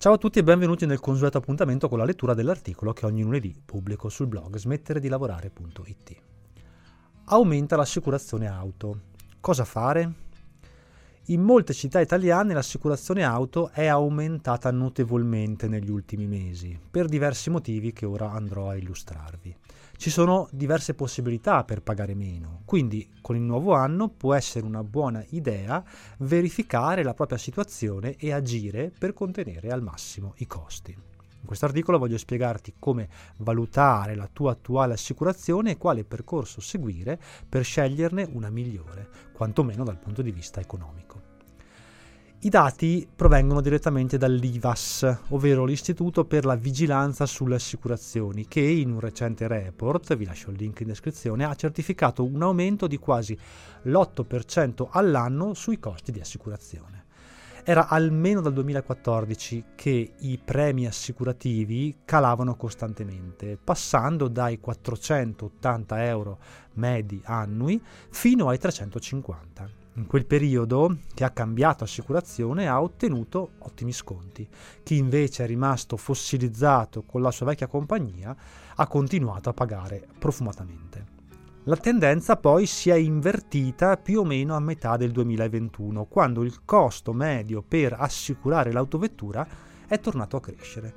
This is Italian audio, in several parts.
Ciao a tutti e benvenuti nel consueto appuntamento con la lettura dell'articolo che ogni lunedì pubblico sul blog smettere di lavorare.it. Aumenta l'assicurazione auto. Cosa fare? In molte città italiane l'assicurazione auto è aumentata notevolmente negli ultimi mesi, per diversi motivi che ora andrò a illustrarvi. Ci sono diverse possibilità per pagare meno, quindi con il nuovo anno può essere una buona idea verificare la propria situazione e agire per contenere al massimo i costi. Questo articolo voglio spiegarti come valutare la tua attuale assicurazione e quale percorso seguire per sceglierne una migliore, quantomeno dal punto di vista economico. I dati provengono direttamente dall'IVAS, ovvero l'Istituto per la Vigilanza sulle Assicurazioni, che in un recente report, vi lascio il link in descrizione, ha certificato un aumento di quasi l'8% all'anno sui costi di assicurazione. Era almeno dal 2014 che i premi assicurativi calavano costantemente, passando dai 480 euro medi annui fino ai 350 in quel periodo chi ha cambiato assicurazione ha ottenuto ottimi sconti. Chi invece è rimasto fossilizzato con la sua vecchia compagnia ha continuato a pagare profumatamente. La tendenza poi si è invertita più o meno a metà del 2021, quando il costo medio per assicurare l'autovettura è tornato a crescere.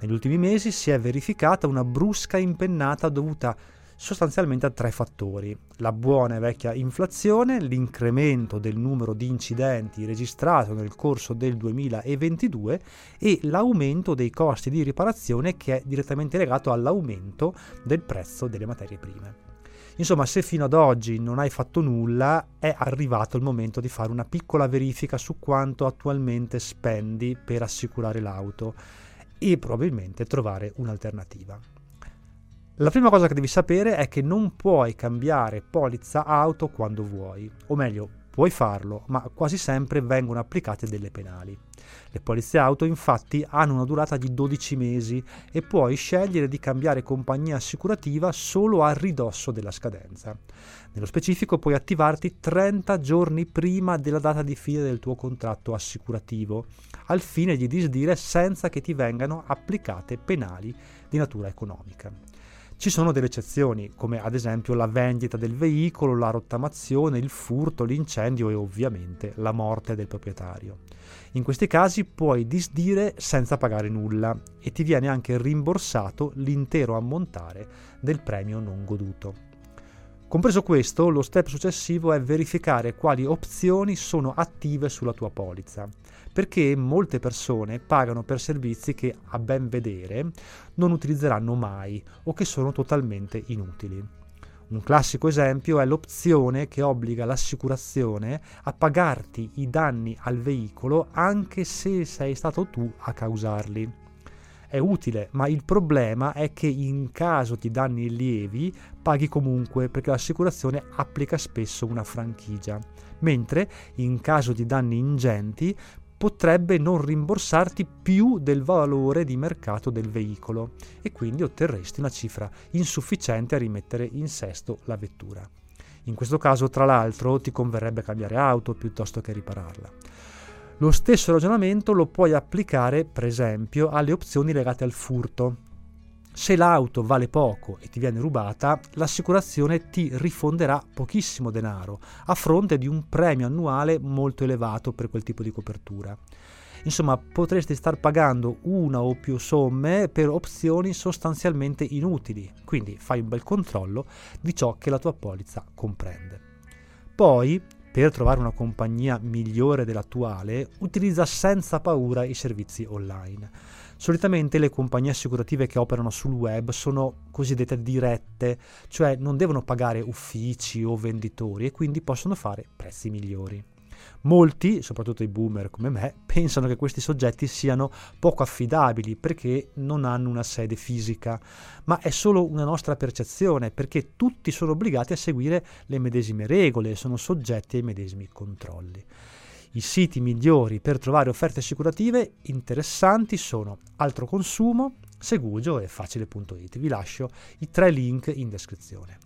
Negli ultimi mesi si è verificata una brusca impennata dovuta sostanzialmente a tre fattori. La buona e vecchia inflazione, l'incremento del numero di incidenti registrato nel corso del 2022 e l'aumento dei costi di riparazione che è direttamente legato all'aumento del prezzo delle materie prime. Insomma, se fino ad oggi non hai fatto nulla, è arrivato il momento di fare una piccola verifica su quanto attualmente spendi per assicurare l'auto e probabilmente trovare un'alternativa. La prima cosa che devi sapere è che non puoi cambiare polizza auto quando vuoi, o meglio, puoi farlo, ma quasi sempre vengono applicate delle penali. Le polizze auto infatti hanno una durata di 12 mesi e puoi scegliere di cambiare compagnia assicurativa solo a ridosso della scadenza. Nello specifico puoi attivarti 30 giorni prima della data di fine del tuo contratto assicurativo, al fine di disdire senza che ti vengano applicate penali di natura economica. Ci sono delle eccezioni, come ad esempio la vendita del veicolo, la rottamazione, il furto, l'incendio e ovviamente la morte del proprietario. In questi casi puoi disdire senza pagare nulla e ti viene anche rimborsato l'intero ammontare del premio non goduto. Compreso questo, lo step successivo è verificare quali opzioni sono attive sulla tua polizza, perché molte persone pagano per servizi che, a ben vedere, non utilizzeranno mai o che sono totalmente inutili. Un classico esempio è l'opzione che obbliga l'assicurazione a pagarti i danni al veicolo anche se sei stato tu a causarli è utile, ma il problema è che in caso di danni lievi paghi comunque perché l'assicurazione applica spesso una franchigia, mentre in caso di danni ingenti potrebbe non rimborsarti più del valore di mercato del veicolo e quindi otterresti una cifra insufficiente a rimettere in sesto la vettura. In questo caso, tra l'altro, ti converrebbe cambiare auto piuttosto che ripararla. Lo stesso ragionamento lo puoi applicare, per esempio, alle opzioni legate al furto. Se l'auto vale poco e ti viene rubata, l'assicurazione ti rifonderà pochissimo denaro, a fronte di un premio annuale molto elevato per quel tipo di copertura. Insomma, potresti star pagando una o più somme per opzioni sostanzialmente inutili, quindi fai un bel controllo di ciò che la tua polizza comprende. Poi per trovare una compagnia migliore dell'attuale, utilizza senza paura i servizi online. Solitamente le compagnie assicurative che operano sul web sono cosiddette dirette, cioè non devono pagare uffici o venditori e quindi possono fare prezzi migliori. Molti, soprattutto i boomer come me, pensano che questi soggetti siano poco affidabili perché non hanno una sede fisica, ma è solo una nostra percezione perché tutti sono obbligati a seguire le medesime regole e sono soggetti ai medesimi controlli. I siti migliori per trovare offerte assicurative interessanti sono Altro Consumo, Segugio e Facile.it. Vi lascio i tre link in descrizione.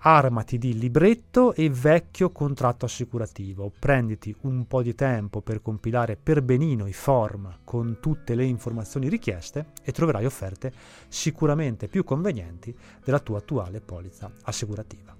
Armati di libretto e vecchio contratto assicurativo. Prenditi un po' di tempo per compilare per benino i form con tutte le informazioni richieste e troverai offerte sicuramente più convenienti della tua attuale polizza assicurativa.